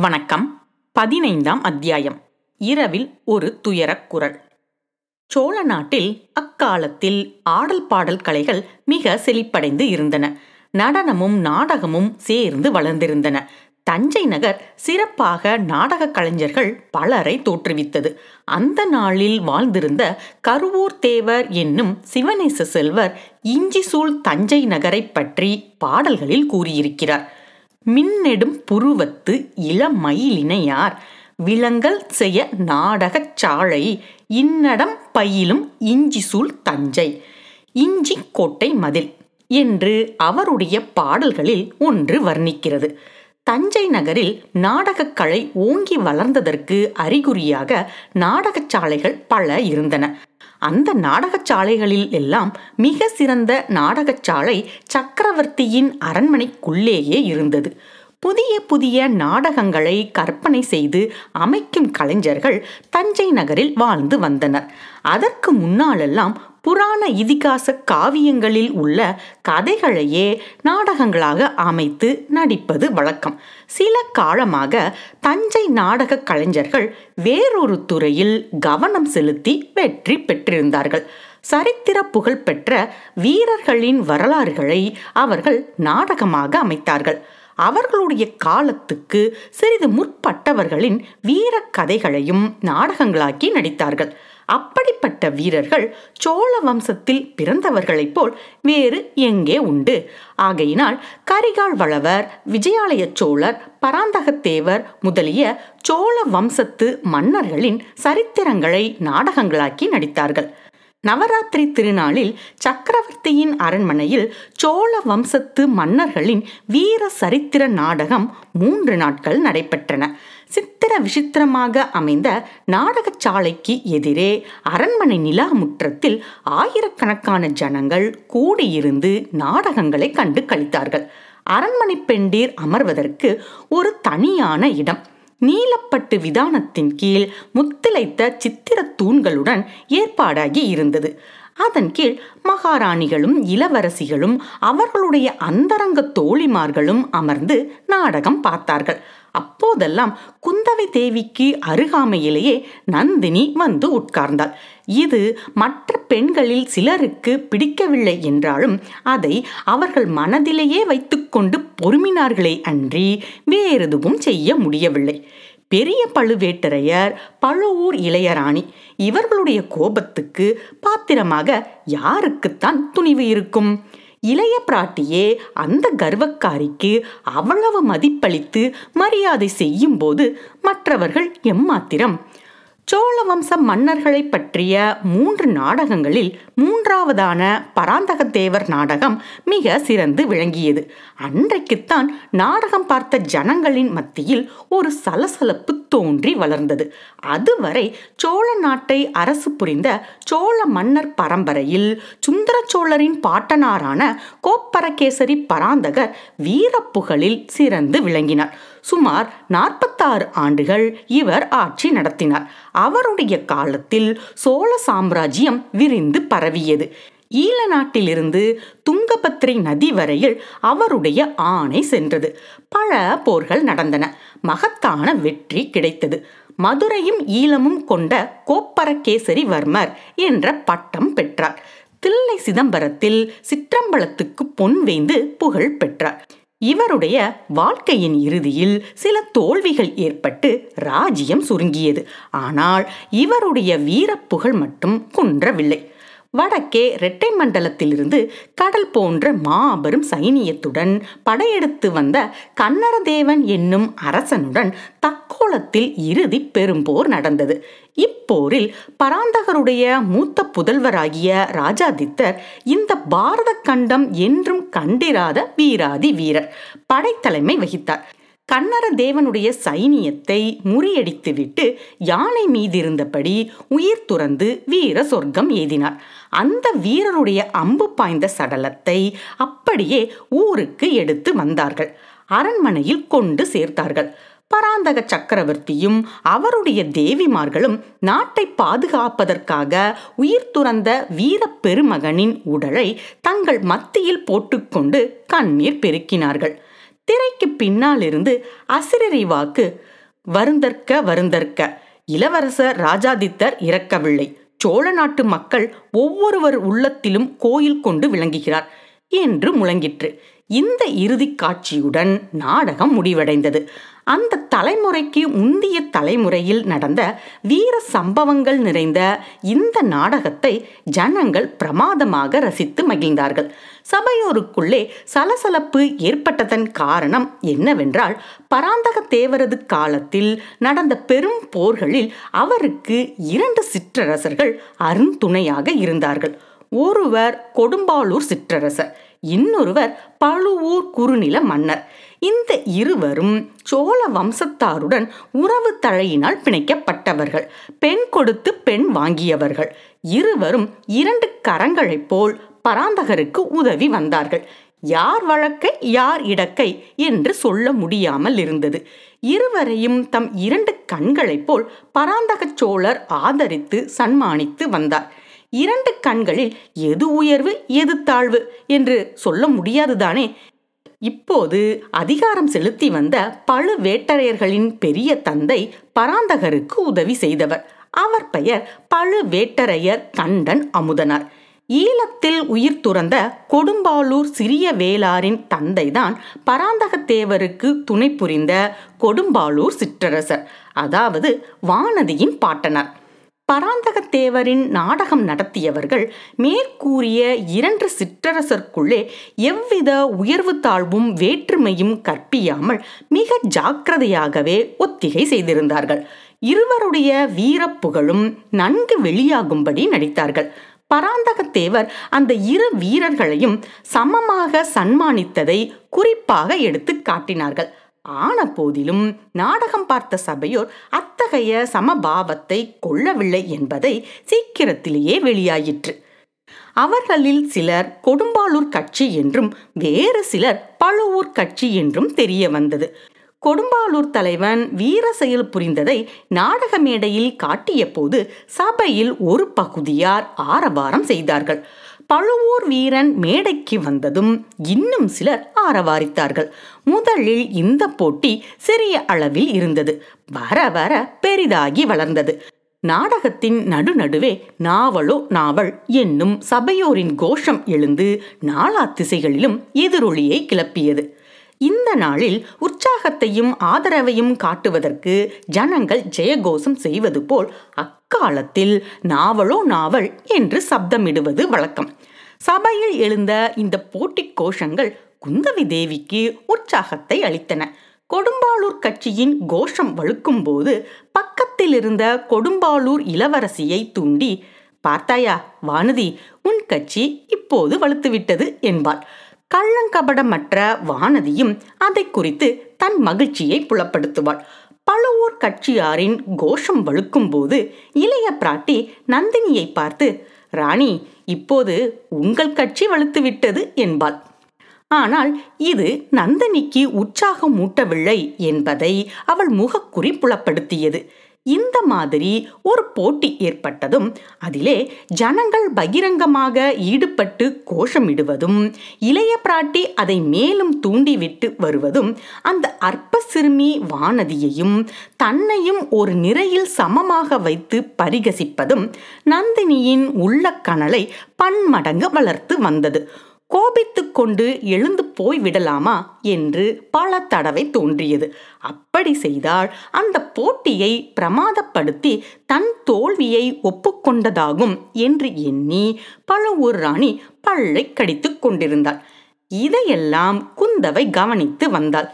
வணக்கம். பதினைந்தாம் அத்தியாயம். இரவில் ஒரு துயரக் குரல். சோழ நாட்டில் அக்காலத்தில் ஆடல் பாடல் கலைகள் மிக செழிப்படைந்து இருந்தன. நடனமும் நாடகமும் சேர்ந்து வளர்ந்திருந்தன. தஞ்சை நகர் சிறப்பாக நாடகக் கலைஞர்கள் பலரை தோற்றுவித்தது. அந்த நாளில் வாழ்ந்திருந்த கருவூர் தேவர் என்னும் சிவநேச செல்வர் இஞ்சிசூழ் தஞ்சை நகரைப் பற்றி பாடல்களில் கூறியிருக்கிறார். மின்னெடும் புருவத்து இளமயிலினையார் விலங்கல் செய்ய நாடகச் சாலை இன்னடம் பயிலும் இஞ்சிசூழ் தஞ்சை. இஞ்சி கோட்டை மதில் என்று அவருடைய பாடல்களில் ஒன்று வர்ணிக்கிறது. தஞ்சை நகரில் நாடகக் கலை ஓங்கி வளர்ந்ததற்கு அறிகுறியாக நாடகச் சாலைகள் பல இருந்தன. அந்த நாடகச்சாலைகளில் எல்லாம் மிக சிறந்த நாடகச்சாலை சக்கரவர்த்தியின் அரண்மனைக்குள்ளேயே இருந்தது. புதிய புதிய நாடகங்களை கற்பனை செய்து அமைக்கும் கலைஞர்கள் தஞ்சை நகரில் வாழ்ந்து வந்தனர். அதற்கு முன்னாலெல்லாம் புராண இதிகாச காவியங்களில் உள்ள கதைகளையே நாடகங்களாக அமைத்து நடிப்பது வழக்கம். சில காலமாக தஞ்சை நாடக கலைஞர்கள் வேறொரு துறையில் கவனம் செலுத்தி வெற்றி பெற்றிருந்தார்கள். சரித்திர புகழ்பெற்ற வீரர்களின் வரலாறுகளை அவர்கள் நாடகமாக அமைத்தார்கள். அவர்களுடைய காலத்துக்கு சிறிது முற்பட்டவர்களின் வீர கதைகளையும் நாடகங்களாக்கி நடித்தார்கள். அப்படிப்பட்ட வீரர்கள் சோழ வம்சத்தில் பிறந்தவர்களைப் போல் வேறு எங்கே உண்டு? ஆகையினால் கரிகால் வளவர் விஜயாலய சோழர் பராந்தகத்தேவர் முதலிய சோழ வம்சத்து மன்னர்களின் சரித்திரங்களை நாடகங்களாக்கி நடித்தார்கள். நவராத்திரி திருநாளில் சக்கரவர்த்தியின் அரண்மனையில் சோழ வம்சத்து மன்னர்களின் வீர சரித்திர நாடகம் மூன்று நாட்கள் நடைபெற்றன. சித்திர விசித்திரமாக அமைந்த நாடகச்சாலைக்கு எதிரே அரண்மனை நிலா முற்றத்தில் ஆயிரக்கணக்கான ஜனங்கள் கூடியிருந்து நாடகங்களை கண்டு கழித்தார்கள் அரண்மனை பெண்டீர் அமர்வதற்கு ஒரு தனியான இடம். நீலப்பட்டு விதானத்தின் கீழ் முத்திளைத்த சித்திர தூண்களுடன் ஏற்பாடாகி இருந்தது. அதன் கீழ் மகாராணிகளும் இளவரசிகளும் அவர்களுடைய அந்தரங்க தோழிமார்களும் அமர்ந்து நாடகம் பார்த்தார்கள். அப்போதெல்லாம் குந்தவை தேவிக்கு அருகாமையிலேயே நந்தினி வந்து உட்கார்ந்தாள். இது மற்ற பெண்களில் சிலருக்கு பிடிக்கவில்லை என்றாலும் அதை அவர்கள் மனதிலேயே வைத்துக்கொண்டு பொறுமினார்களே அன்றி வேறெதுவும் செய்ய முடியவில்லை. பெரிய பழுவேட்டரையர் பழுவூர் இளையராணி இவர்களுடைய கோபத்துக்கு பாத்திரமாக யாருக்குத்தான் துணிவு இருக்கும்? இளைய பிராட்டியே அந்த கர்வக்காரிக்கு அவ்வளவு மதிப்பளித்து மரியாதை செய்யும் போது மற்றவர்கள் எம்மாத்திரம்? சோழ வம்ச மன்னர்களை பற்றிய மூன்று நாடகங்களில் மூன்றாவதான பராந்தகத்தேவர் நாடகம் மிக சிறந்து விளங்கியது. அன்றைக்குத்தான் நாடகம் பார்த்த ஜனங்களின் மத்தியில் ஒரு சலசலப்பு தோன்றி வளர்ந்தது. அதுவரை சோழ நாட்டை அரசு புரிந்த சோழ மன்னர் பரம்பரையில் சுந்தர சோழரின் பாட்டனாரான கோப்பரகேசரி பராந்தகர் வீரப்புகழில் சிறந்து விளங்கினார். சுமார் நாற்பத்தாறு ஆண்டுகள் இவர் ஆட்சி நடத்தினார். அவருடைய காலத்தில் சோழ சாம்ராஜ்யம் விரிந்து பரவியது. ஈழ நாட்டிலிருந்து துங்கபத்திரை நதி வரையில் அவருடைய ஆணை சென்றது. பல போர்கள் நடந்தன. மகத்தான வெற்றி கிடைத்தது. மதுரையும் ஈழமும் கொண்ட கோப்பரகேசரி வர்மர் என்ற பட்டம் பெற்றார். தில்லை சிதம்பரத்தில் சிற்றம்பலத்துக்கு பொன் வேந்து புகழ் பெற்றார். இவருடைய வாழ்க்கையின் இறுதியில் சில தோல்விகள் ஏற்பட்டு ராஜ்யம் சுருங்கியது. ஆனால் இவருடைய வீரப்புகழ் மட்டும் குன்றவில்லை. வடக்கே இரட்டை மண்டலத்திலிருந்து கடல் போன்ற மாபெரும் சைனியத்துடன் படையெடுத்து வந்த கன்னரதேவன் என்னும் அரசனுடன் தக்கோலத்தில் இறுதி பெரும்போர் நடந்தது. இப்போரில் பராந்தகருடைய மூத்த புதல்வராகிய ராஜாதித்தர் இந்த பாரத கண்டம் என்றும் கண்டிராத வீராதி வீரர் படைத்தலைமை வகித்தார். கன்னர தேவனுடைய சைனியத்தை முறியடித்துவிட்டு யானை மீதிருந்தபடி உயிர் துறந்து வீர சொர்க்கம் எய்தினார் அந்த வீரருடைய அம்பு பாய்ந்த சடலத்தை அப்படியே ஊருக்கு எடுத்து வந்தார்கள். அரண்மனையில் கொண்டு சேர்த்தார்கள். பராந்தக சக்கரவர்த்தியும் அவருடைய தேவிமார்களும் நாட்டை பாதுகாப்பதற்காக உயிர் துறந்த வீர பெருமகனின் உடலை தங்கள் மத்தியில் போட்டுக்கொண்டு கண்ணீர் பெருக்கினார்கள். திரைக்கு பின்னால் இருந்து அசிரரி வாக்கு வருந்தற்க வருந்தற்க இளவரசர் ராஜாதித்தர் இறக்கவில்லை. சோழ நாட்டு மக்கள் ஒவ்வொருவர் உள்ளத்திலும் கோயில் கொண்டு விளங்குகிறார் என்று முழங்கிற்று. இந்த இறுதி காட்சியுடன் நாடகம் முடிவடைந்தது. அந்த தலைமுறைக்கு முந்திய தலைமுறையில் நடந்த வீர சம்பவங்கள் நிறைந்த இந்த நாடகத்தை ஜனங்கள் பிரமாதமாக ரசித்து மகிழ்ந்தார்கள். சபையோருக்குள்ளே சலசலப்பு ஏற்பட்டதன் காரணம் என்னவென்றால் பராந்தக தேவரது காலத்தில் நடந்த பெரும் போர்களில் அவருக்கு இரண்டு சிற்றரசர்கள் அருந்துணையாக இருந்தார்கள். ஒருவர் கொடும்பாளூர் சிற்றரசர் இன்னொருவர் பழுவூர் குறுநில மன்னர். இந்த இருவரும் சோழ வம்சத்தாருடன் உறவு தழையினால் பிணைக்கப்பட்டவர்கள். பெண் கொடுத்து பெண் வாங்கியவர்கள். இருவரும் இரண்டு கரங்களைப் போல் பராந்தகருக்கு உதவி வந்தார்கள். யார் வழக்கை யார் இடக்கை என்று சொல்ல முடியாமல் இருந்தது. இருவரையும் தம் இரண்டு கண்களைப் போல் பராந்தக சோழர் ஆதரித்து சன்மானித்து வந்தார். இரண்டு கண்களில் எது உயர்வு எது தாழ்வு என்று சொல்ல முடியாதுதானே? இப்போது அதிகாரம் செலுத்தி வந்த பழுவேட்டரையர்களின் பெரிய தந்தை பராந்தகருக்கு உதவி செய்தவர். அவர் பெயர் பழுவேட்டரையர் கண்டன் அமுதனார். ஈழத்தில் உயிர் துறந்த கொடும்பாளூர் சிறிய வேளாரின் தந்தைதான் பராந்தகத்தேவருக்கு துணை புரிந்த கொடும்பாளூர் சிற்றரசர் அதாவது வானதியின் பாட்டனார். பராந்தகத்தேவரின் நாடகம் நடத்தியவர்கள் மேற்கூறிய இரண்டு சிற்றரசர்க்குள்ளே எவ்வித உயர்வு தாழ்வும் வேற்றுமையும் கற்பியாமல் மிக ஜாக்கிரதையாகவே ஒத்திகை செய்திருந்தார்கள். இருவருடைய வீரப்புகழும் நன்கு வெளியாகும்படி நடித்தார்கள். பராந்தகத்தேவர் அந்த இரு வீரர்களையும் சமமாக சன்மானித்ததை குறிப்பாக எடுத்து காட்டினார்கள். ஆன போதிலும் நாடகம் பார்த்த சபையோர் அத்தகைய சமபாவத்தை கொள்ளவில்லை என்பதை சீக்கிரத்திலேயே வெளியாயிற்று. அவர்களில் சிலர் கொடும்பாளூர் கட்சி என்றும் வேறு சிலர் பழுவூர் கட்சி என்றும் தெரிய வந்தது. கொடும்பாளூர் தலைவன் வீர செயல் புரிந்ததை நாடக மேடையில் காட்டிய போது சபையில் ஒரு பகுதியார் ஆரவாரம் செய்தார்கள். பழுவூர் வீரன் மேடைக்கு வந்ததும் இன்னும் சிலர் ஆரவாரித்தார்கள். முதலில் இந்த போட்டி சிறிய அளவில் இருந்தது. வர வர பெரிதாகி வளர்ந்தது. நாடகத்தின் நடுநடுவே நாவலோ நாவல் என்னும் சபையோரின் கோஷம் எழுந்து நாலா திசைகளிலும் எதிரொலியை கிளப்பியது. இந்த நாளில் உற்சாகத்தையும் ஆதரவையும் காட்டுவதற்கு ஜனங்கள் ஜெயகோஷம் செய்வது போல் அக்காலத்தில் நாவலோ நாவல் என்று சப்தமிடுவது வழக்கம். சபையில் எழுந்த இந்த போட்டி கோஷங்கள் குந்தவி தேவிக்கு உற்சாகத்தை அளித்தன. கொடும்பாளூர் கட்சியின் கோஷம் வழுக்கும் போது பக்கத்தில் இருந்த கொடும்பாளூர் இளவரசியை தூண்டி பார்த்தாயா வானதி உன் கட்சி இப்போது வலுத்துவிட்டது என்பாள். கள்ளங்கபடமற்ற வானதியும் அதை குறித்து தன் மகிழ்ச்சியை புலப்படுத்துவாள். பழுவூர் கட்சியாரின் கோஷம் வழுக்கும் போது இளைய பிராட்டி நந்தினியை பார்த்து ராணி இப்போது உங்கள் கட்சி வலுத்துவிட்டது என்பாள். ஆனால் இது நந்தினிக்கு உற்சாகம் மூட்டவில்லை என்பதை அவள் முகக்குறி புலப்படுத்தியது. இந்த மாதிரி ஒரு போட்டி ஏற்பட்டதும் அதிலே ஜனங்கள் பகிரங்கமாக ஈடுபட்டு கோஷமிடுவதும் இளைய பிராட்டி அதை மேலும் தூண்டிவிட்டு வருவதும் அந்த அற்ப சிறுமி வானதியையும் தன்னையும் ஒரு நிறையில் சமமாக வைத்து பரிகசிப்பதும் நந்தினியின் உள்ள கனலை பன்மடங்கு வளர்த்து வந்தது. கோபித்துக் கொண்டு எழுந்து போய் விடலாமா என்று பல தடவை தோன்றியது. அப்படி செய்தால் அந்த போட்டியை பிரமாதப்படுத்தி தன் தோல்வியை ஒப்புக்கொண்டதாகும் என்று எண்ணி பழுவூர் ராணி பல்லை கடித்து கொண்டிருந்தாள். இதையெல்லாம் குந்தவை கவனித்து வந்தாள்.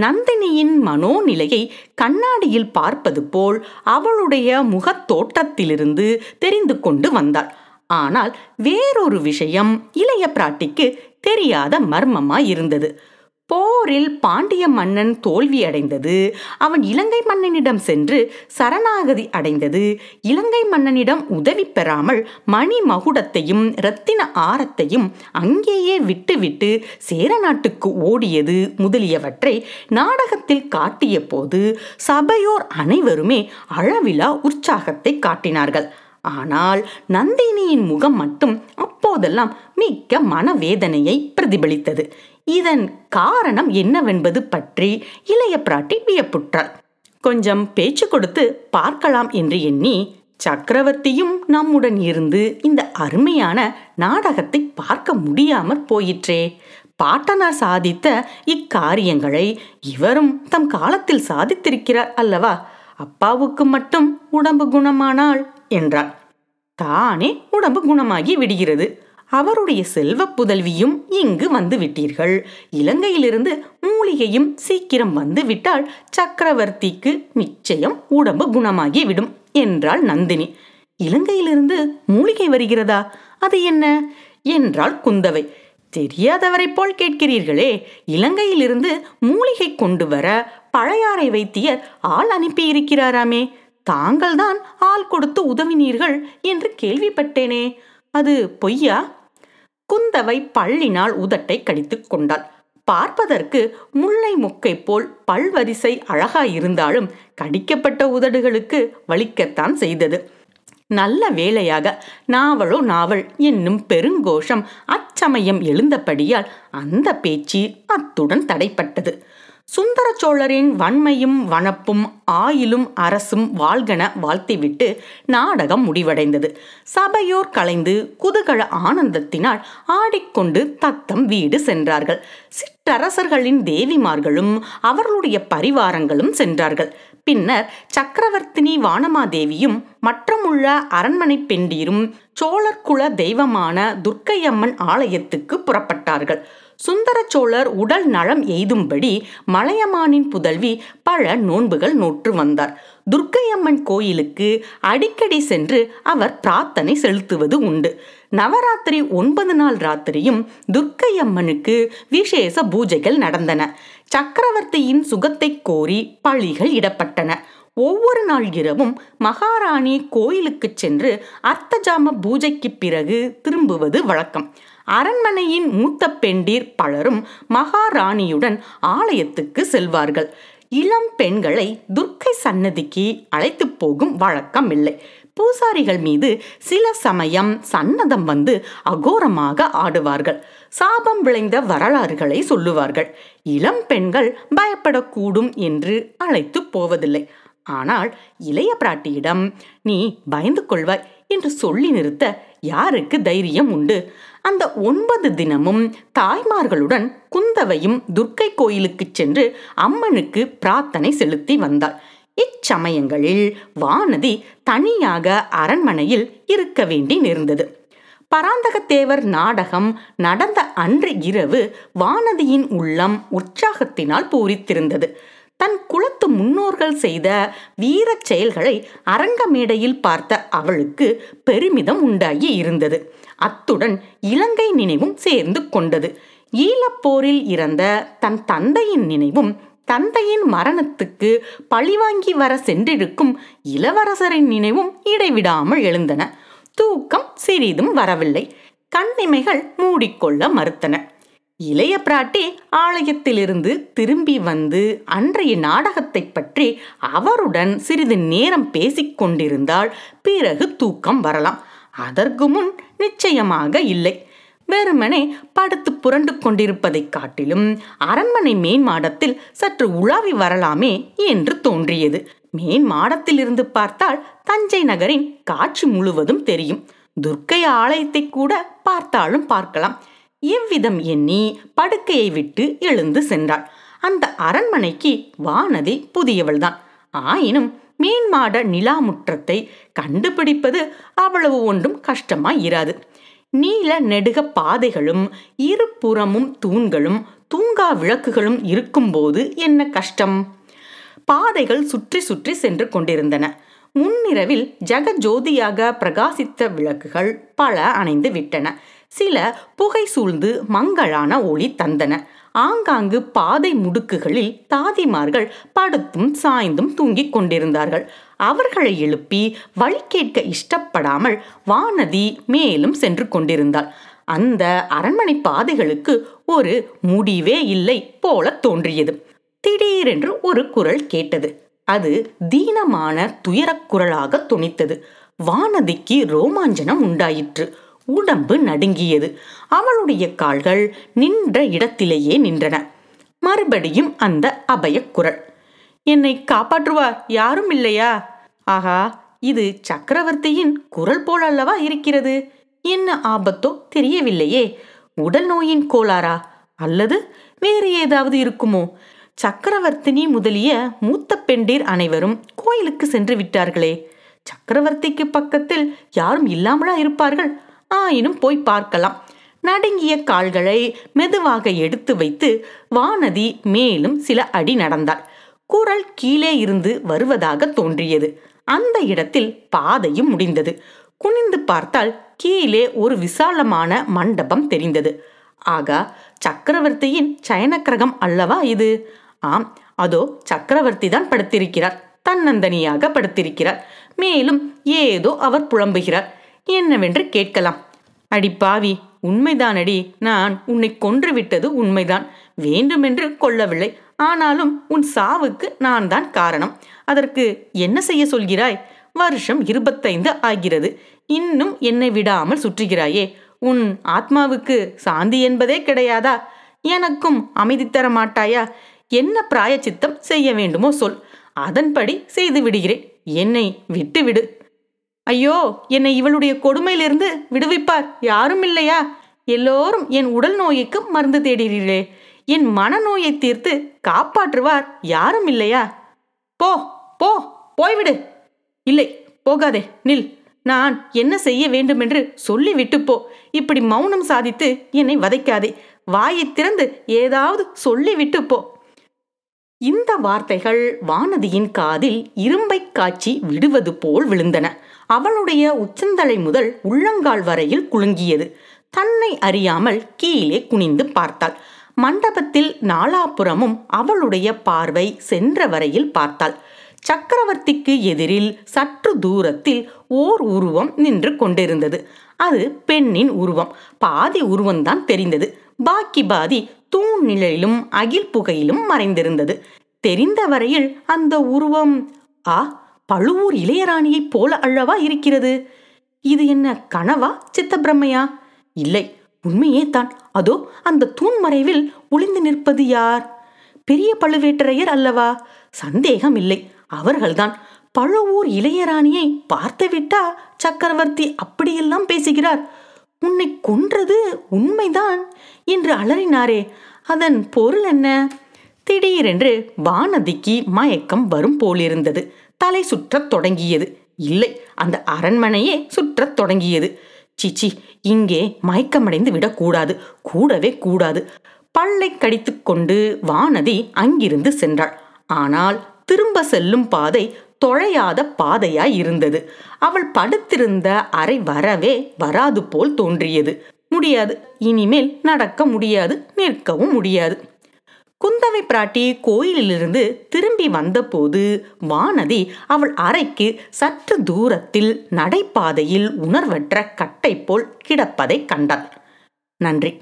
நந்தினியின் மனோநிலையை கண்ணாடியில் பார்ப்பது போல் அவளுடைய முகத்தோட்டத்திலிருந்து தெரிந்து கொண்டு வந்தாள். ஆனால் வேறொரு விஷயம் இளைய பிராட்டிக்கு தெரியாத மர்மமாய் இருந்தது. போரில் பாண்டிய மன்னன் தோல்வி அடைந்தது. அவன் இலங்கை மன்னனிடம் சென்று சரணாகதி அடைந்தது. இலங்கை மன்னனிடம் உதவி பெறாமல் மணி மகுடத்தையும் இரத்தின ஆரத்தையும் அங்கேயே விட்டுவிட்டு சேர நாட்டுக்கு ஓடியது முதலியவற்றை நாடகத்தில் காட்டிய போது சபையோர் அனைவருமே அளவிலா உற்சாகத்தை காட்டினார்கள். ஆனால் நந்தினியின் முகம் மட்டும் அப்போதெல்லாம் மிக்க மனவேதனையை பிரதிபலித்தது. இதன் காரணம் என்னவென்பது பற்றி இளைய பிராட்டி வியப்புற்றார் கொஞ்சம் பேச்சு கொடுத்து பார்க்கலாம் என்று எண்ணி சக்கரவர்த்தியும் நம்முடன் இருந்து இந்த அருமையான நாடகத்தை பார்க்க முடியாமற் போயிற்றே. பாட்டனார் சாதித்த இக்காரியங்களை இவரும் தம் காலத்தில் சாதித்திருக்கிறார் அல்லவா? அப்பாவுக்கு மட்டும் உடம்பு குணமானால் என்றாள். தானே உடம்பு குணமாகி விடுகிறது. அவருடைய செல்வ புதல்வியும் இங்கு வந்து விட்டீர்கள். இலங்கையிலிருந்து மூலிகையும் சீக்கிரம் வந்து விட்டால் சக்கரவர்த்திக்கு நிச்சயம் உடம்பு குணமாகி விடும் என்றாள் நந்தினி. இலங்கையிலிருந்து மூலிகை வருகிறதா? அது என்ன? என்றாள் குந்தவை. தெரியாதவரை போல் கேட்கிறீர்களே. இலங்கையிலிருந்து மூலிகை கொண்டு வர பழையாறை வைத்தியர் ஆள் அனுப்பியிருக்கிறாராமே. தாங்கள்தான் ஆள் கொடுத்து உதவினீர்கள் என்று கேள்விப்பட்டேனே. அது பொய்யா? குந்தவை பள்ளினால் உதட்டை கடித்துக் கொண்டாள். பார்ப்பதற்கு முல்லை முக்கை போல் பல்வரிசை அழகாயிருந்தாலும் கடிக்கப்பட்ட உதடுகளுக்கு வலிக்கத்தான் செய்தது. நல்ல வேளையாக நாவலோ நாவல் என்னும் பெருங்கோஷம் அச்சமயம் எழுந்தபடியால் அந்த பேச்சு அத்துடன் தடைப்பட்டது. சுந்தர சோழரின் வன்மையும் வனப்பும் ஆயிலும் அரசும் வாழ்கன வாழ்த்திவிட்டு நாடகம் முடிவடைந்தது. சபையோர் கலைந்து குதகழ ஆனந்தத்தினால் ஆடிக்கொண்டு தத்தம் வீடு சென்றார்கள். சிற்றரசர்களின் தேவிமார்களும் அவர்களுடைய பரிவாரங்களும் சென்றார்கள். பின்னர் சக்கரவர்த்தினி வானமாதேவியும் மற்றமுள்ள அரண்மனை பெண்டீரும் சோழர் குல தெய்வமான துர்க்கையம்மன் ஆலயத்துக்கு புறப்பட்டார்கள். சுந்தர சோழர் உடல் நலம் எய்தும்படி மலையமானின் புதல்வி பல நோன்புகள் நோற்று வந்தார். துர்க்கையம்மன் கோயிலுக்கு அடிக்கடி சென்று அவர் பிரார்த்தனை செலுத்துவது உண்டு. நவராத்திரி ஒன்பது நாள் ராத்திரியும் துர்க்கையம்மனுக்கு விசேஷ பூஜைகள் நடந்தன. சக்கரவர்த்தியின் சுகத்தை கோரி பழிகள் இடப்பட்டன. ஒவ்வொரு நாள் இரவும் மகாராணி கோயிலுக்கு சென்று அர்த்தஜாம பூஜைக்கு பிறகு திரும்புவது வழக்கம். அரண்மனையின் மூத்த பெண்டீர் பலரும் மகாராணியுடன் ஆலயத்துக்கு செல்வார்கள். இளம் பெண்களை துர்க்கை சன்னதிக்கு அழைத்து போகும் வழக்கம் இல்லை பூசாரிகள் மீது சில சமயம் சன்னதம் வந்து அகோரமாக ஆடுவார்கள். சாபம் விளைந்த வரலாறுகளை சொல்லுவார்கள். இளம் பெண்கள் பயப்படக்கூடும் என்று அழைத்து போவதில்லை. ஆனால் இளைய பிராட்டியிடம் நீ பயந்து கொள்வாய் என்று சொல்லி நிறுத்த யாருக்கு தைரியம் உண்டு? அந்த ஒன்பது தினமும் தாய்மார்களுடன் குந்தவையும் துர்க்கை கோயிலுக்கு சென்று அம்மனுக்கு பிரார்த்தனை செலுத்தி வந்தாள். இச்சமயங்களில் வானதி தனியாக அரண்மனையில் இருக்க வேண்டி நேர்ந்தது. பராந்தகத்தேவர் நாடகம் நடந்த அன்று இரவு வானதியின் உள்ளம் உற்சாகத்தினால் பூரித்திருந்தது. தன் குலத்து முன்னோர்கள் செய்த வீரச் செயல்களை அரங்க மேடையில் பார்த்த அவளுக்கு பெருமிதம் உண்டாகி இருந்தது. அத்துடன் இலங்கை நினைவும் சேர்ந்து கொண்டது. ஈழப்போரில் இறந்த தன் தந்தையின் நினைவும் தந்தையின் மரணத்துக்கு பழிவாங்கி வர சென்றிருக்கும் இளவரசரின் நினைவும் இடைவிடாமல் எழுந்தன. தூக்கம் சிறிதும் வரவில்லை. கண்ணிமைகள் மூடிக்கொள்ள மறுத்தன. இளைய பிராட்டி ஆலயத்திலிருந்து திரும்பி வந்து அன்றைய நாடகத்தை பற்றி அவருடன் சிறிது நேரம் பேசிக் கொண்டிருந்தால் பிறகு தூக்கம் வரலாம். அதற்கு முன் நிச்சயமாக இல்லை. வெறுமனே படுத்து புரண்டு கொண்டிருப்பதைக் காட்டிலும் அரண்மனை மேன் மாடத்தில் சற்று உலாவி வரலாமே என்று தோன்றியது. மேன் மாடத்திலிருந்து பார்த்தால் தஞ்சை நகரின் காட்சி முழுவதும் தெரியும். துர்க்கை ஆலயத்தை கூட பார்த்தாலும் பார்க்கலாம். இவ்விதம் எண்ணி படுக்கையை விட்டு எழுந்து சென்றாள். அந்த அரண்மனைக்கு வானதி புதியவள்தான். ஆயினும் மீன்மாட நிலா முற்றத்தை கண்டுபிடிப்பது அவ்வளவு ஒன்றும் கஷ்டமாய் இராது நீல நெடுக பாதைகளும் இருபுறமும் தூண்களும் தூங்கா விளக்குகளும் இருக்கும்போது என்ன கஷ்டம்? பாதைகள் சுற்றி சுற்றி சென்று கொண்டிருந்தன. முன்னிரவில் ஜெகஜோதியாக பிரகாசித்த விளக்குகள் பல அணைந்து விட்டன. சில புகை சூழ்ந்து மங்களான ஒளி தந்தன. ஆங்காங்கு பாதை முடுக்குகளில் தாதிமார்கள் படுத்தும் சாய்ந்தும் தூங்கிக் கொண்டிருந்தார்கள். அவர்களை எழுப்பி வழி கேட்க இஷ்டப்படாமல் வானதி மேலும் சென்று கொண்டிருந்தாள். அந்த அரண்மனை பாதைகளுக்கு ஒரு முடிவே இல்லை போல தோன்றியது. திடீரென்று ஒரு குரல் கேட்டது. அது தீனமான துயரக் குரலாக துணித்தது. வானதிக்கு ரோமாஞ்சனம் உண்டாயிற்று. உடம்பு நடுங்கியது. அவளுடைய கால்கள் நின்ற இடத்திலேயே நின்றன. மறுபடியும் அந்த அபயக் குரல். என்னை காப்பாற்றுவார் யாரும் இல்லையா? ஆகா இது சக்கரவர்த்தியின் குரல் போல் அல்லவா இருக்கிறது? என்ன ஆபத்தோ தெரியவில்லையே. உடல் நோயின் கோளாறா? அல்லது வேறு ஏதாவது இருக்குமோ? சக்கரவர்த்தினி முதலிய மூத்த பெண்டீர் அனைவரும் கோயிலுக்கு சென்று விட்டார்களே. சக்கரவர்த்திக்கு பக்கத்தில் யாரும் இல்லாமலா இருப்பார்கள்? ஆயினும் போய் பார்க்கலாம். நடுங்கிய கால்களை மெதுவாக எடுத்து வைத்து வானதி மேலும் சில அடி நடந்தாள். குரல் கீழே இருந்து வருவதாக தோன்றியது. அந்த இடத்தில் பாதையும் முடிந்தது. குனிந்து பார்த்தால் கீழே ஒரு விசாலமான மண்டபம் தெரிந்தது. ஆகா சக்கரவர்த்தியின் சயனக்கிரகம் அல்லவா இது? ஆம் அதோ சக்கரவர்த்தி தான் படுத்திருக்கிறார். தன்னந்தனியாக படுத்திருக்கிறார். மேலும் ஏதோ அவர் புலம்புகிறார். என்னவென்று கேட்கலாம். அடி பாவி உண்மைதானடி. நான் உன்னை கொன்று விட்டது உண்மைதான். வேண்டுமென்று கொல்லவில்லை ஆனாலும் உன் சாவுக்கு நான் தான் காரணம். அதற்கு என்ன செய்ய சொல்கிறாய்? வருஷம் இருபத்தைந்து ஆகிறது. இன்னும் என்னை விடாமல் சுற்றுகிறாயே. உன் ஆத்மாவுக்கு சாந்தி என்பதே கிடையாதா? எனக்கும் அமைதி தர மாட்டாயா? என்ன பிராயச்சித்தம் செய்ய வேண்டுமோ சொல். அதன்படி செய்து விடுகிறேன். என்னை விட்டுவிடு. ஐயோ என்னை இவளுடைய கொடுமையிலிருந்து விடுவிப்பார். யாரும் இல்லையா? எல்லோரும் என் உடல் நோய்க்கு மருந்து தேடுகிறீர்களே. என் மனநோயை தீர்த்து காப்பாற்றுவார் யாரும் இல்லையா? போ போ போய்விடு. இல்லை போகாதே நில். நான் என்ன செய்ய வேண்டுமென்று சொல்லிவிட்டு போ. இப்படி மௌனம் சாதித்து என்னை வதைக்காதே. வாயை திறந்து ஏதாவது சொல்லிவிட்டு போ. இந்த வார்த்தைகள் வானதியின் காதில் இரும்பை காய்ச்சி விடுவது போல் விழுந்தன. அவளுடைய உச்சந்தலை முதல் உள்ளங்கால் வரையில் குலுங்கியது. தன்னை அறியாமல் கீழே குனிந்து பார்த்தாள். மண்டபத்தில் நாலாபுறமும் அவளுடைய பார்வை சென்ற வரையில் பார்த்தாள். சக்கரவர்த்திக்கு எதிரில் சற்று தூரத்தில் ஓர் உருவம் நின்று கொண்டிருந்தது. அது பெண்ணின் உருவம். பாதி உருவம்தான் தெரிந்தது. பாக்கி பாதி தூண் நிழலிலும் அகில் புகையிலும் மறைந்திருந்தது. தெரிந்த வரையில் அந்த உருவம் ஆ பழுவூர் இளையராணியைப் போல அல்லவா இருக்கிறது? இது என்ன கனவா சித்தப்பிரமையா? இல்லை உண்மையே தான். அதோ அந்த தூண் மறைவில் ஒளிந்து நிற்பது யார்? பெரிய பழுவேட்டரையர் அல்லவா? சந்தேகம் இல்லை. அவர்கள்தான். பழுவூர் இளையராணியை பார்த்துவிட்டா சக்கரவர்த்தி அப்படியெல்லாம் பேசுகிறார். உன்னை கொன்றது உண்மைதான் என்று அலறினாரே. அதன் பொருள் என்ன? திடீரென்று வானதிக்கு மயக்கம் வரும் போலிருந்தது. தலை சுற்றத் தொடங்கியது. இல்லை அந்த அரண்மனையே சுற்றத் தொடங்கியது. சிச்சி இங்கே மயக்கமடைந்து விடக்கூடாது. கூடவே கூடாது. பல்லை கடித்து கொண்டு வானதி அங்கிருந்து சென்றாள். ஆனால் திரும்ப செல்லும் பாதை தொழையாத பாதையாய் இருந்தது. அவள் படுத்திருந்த அறை வரவே வராது போல் தோன்றியது. முடியாது. இனிமேல் நடக்க முடியாது. நிற்கவும் முடியாது. குந்தவை பிராட்டி கோயிலிலிருந்து திரும்பி வந்தபோது வானதி அவள் அறைக்கு சற்று தூரத்தில் நடைபாதையில் உணர்வற்ற கட்டை போல் கிடப்பதை கண்டாள். நன்றி.